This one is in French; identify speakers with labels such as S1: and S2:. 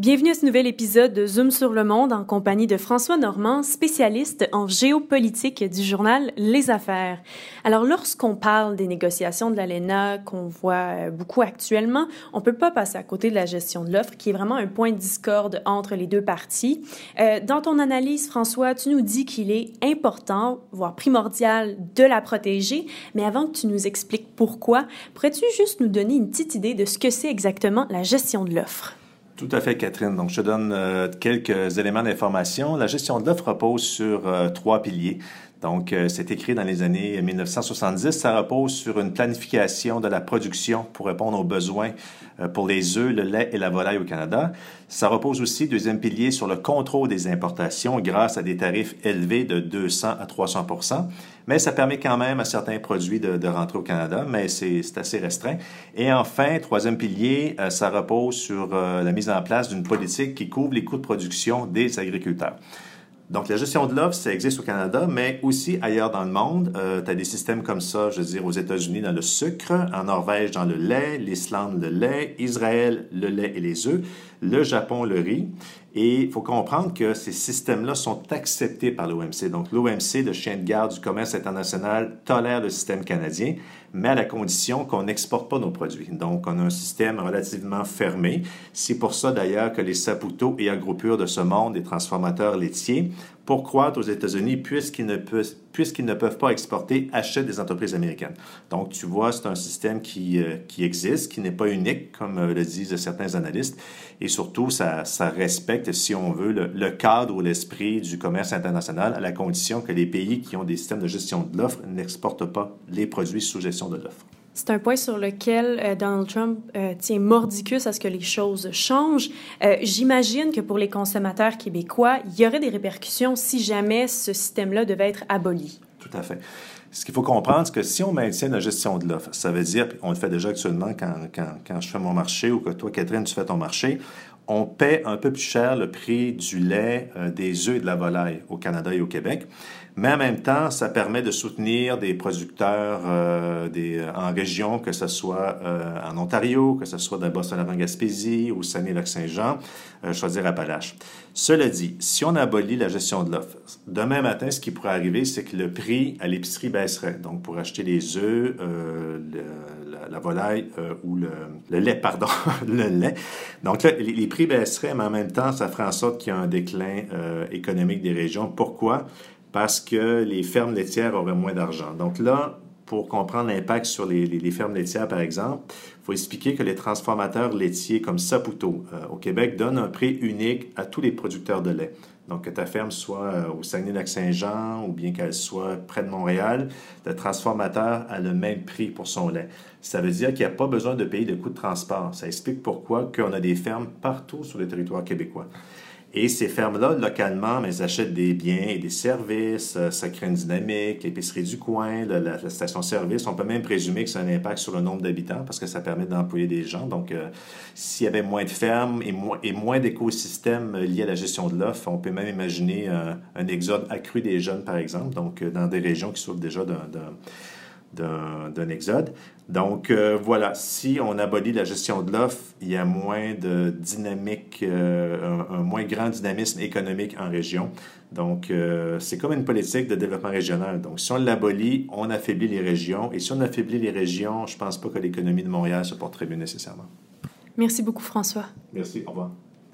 S1: Bienvenue à ce nouvel épisode de Zoom sur le monde en compagnie de François Normand, spécialiste en géopolitique du journal Les Affaires. Alors, lorsqu'on parle des négociations de l'ALENA qu'on voit euh, beaucoup actuellement, on peut pas passer à côté de la gestion de l'offre, qui est vraiment un point de discorde entre les deux parties. Euh, dans ton analyse, François, tu nous dis qu'il est important, voire primordial, de la protéger, mais avant que tu nous expliques pourquoi, pourrais-tu juste nous donner une petite idée de ce que c'est exactement la gestion de l'offre?
S2: Tout à fait, Catherine. Donc, je te donne euh, quelques éléments d'information. La gestion de l'offre repose sur euh, trois piliers. Donc, euh, c'est écrit dans les années 1970. Ça repose sur une planification de la production pour répondre aux besoins euh, pour les œufs, le lait et la volaille au Canada. Ça repose aussi, deuxième pilier, sur le contrôle des importations grâce à des tarifs élevés de 200 à 300 mais ça permet quand même à certains produits de, de rentrer au Canada, mais c'est assez restreint. Et enfin, troisième pilier, euh, ça repose sur la mise en place d'une politique qui couvre les coûts de production des agriculteurs. Donc, la gestion de l'offre, ça existe au Canada, mais aussi ailleurs dans le monde. Euh, tu as des systèmes comme ça, je veux dire, aux États-Unis dans le sucre, en Norvège dans le lait, l'Islande le lait, Israël le lait et les œufs, le Japon le riz. Et il faut comprendre que ces systèmes-là sont acceptés par l'OMC. Donc, l'OMC, le chien de garde du commerce international, tolère le système canadien, mais à la condition qu'on n'exporte pas nos produits. Donc, on a un système relativement fermé. C'est pour ça, d'ailleurs, que les Saputo et Agropur de ce monde, des transformateurs laitiers, pour croître aux États-Unis, puisqu'ils ne, peuvent, pas exporter, achètent des entreprises américaines. Donc, tu vois, c'est un système qui, euh, existe, qui n'est pas unique, comme euh, le disent certains analystes, et surtout, ça, respecte, si on veut, le cadre ou l'esprit du commerce international, à la condition que les pays qui ont des systèmes de gestion de l'offre n'exportent pas les produits sous gestion de l'offre.
S1: C'est un point sur lequel euh, Donald Trump euh, tient mordicus à ce que les choses changent. Euh, j'imagine que pour les consommateurs québécois, il y aurait des répercussions si jamais ce système-là devait être aboli.
S2: Tout à fait. Ce qu'il faut comprendre, c'est que si on maintient la gestion de l'offre, ça veut dire, on le fait déjà actuellement quand, quand, quand je fais mon marché ou que toi, Catherine, tu fais ton marché, on paie un peu plus cher le prix du lait, des œufs et de la volaille au Canada et au Québec. Mais en même temps, ça permet de soutenir des producteurs euh, euh, en région, que ce soit euh, en Ontario, que ce soit dans Boston-Gaspésie ou Saguenay-Lac-Saint-Jean, euh, choisir Appalaches. Cela dit, si on abolit la gestion de l'offre, demain matin, ce qui pourrait arriver, c'est que le prix à l'épicerie baisserait. Donc, pour acheter les œufs, la, volaille ou le, lait, pardon, le lait. Donc les, les, prix baisseraient, mais en même temps, ça ferait en sorte qu'il y a un déclin économique des régions. Pourquoi? Parce que les fermes laitières auraient moins d'argent. Donc là, pour comprendre l'impact sur les, fermes laitières, par exemple, il faut expliquer que les transformateurs laitiers comme Saputo euh, au Québec donnent un prix unique à tous les producteurs de lait. Donc, que ta ferme soit euh, au Saguenay-Lac-Saint-Jean ou bien qu'elle soit près de Montréal, le transformateur a le même prix pour son lait. Ça veut dire qu'il n'y a pas besoin de payer de coûts de transport. Ça explique pourquoi qu'on a des fermes partout sur le territoire québécois. Et ces fermes-là, localement, elles achètent des biens et des services, euh, ça crée une dynamique, l'épicerie du coin, la, station-service. On peut même présumer que ça a un impact sur le nombre d'habitants parce que ça permet d'employer des gens. Donc, euh, s'il y avait moins de fermes et, moins, d'écosystèmes liés à la gestion de l'offre, on peut même imaginer un, exode accru des jeunes, par exemple, donc euh, dans des régions qui souffrent déjà d'un d'un exode. Donc euh, voilà, si on abolit la gestion de l'offre, il y a moins de dynamique, euh, un, un, moins grand dynamisme économique en région. Donc euh, c'est comme une politique de développement régional. Donc si on l'abolit, on affaiblit les régions. Et si on affaiblit les régions, je ne pense pas que l'économie de Montréal se porte très bien nécessairement.
S1: Merci beaucoup François.
S2: Merci, au revoir.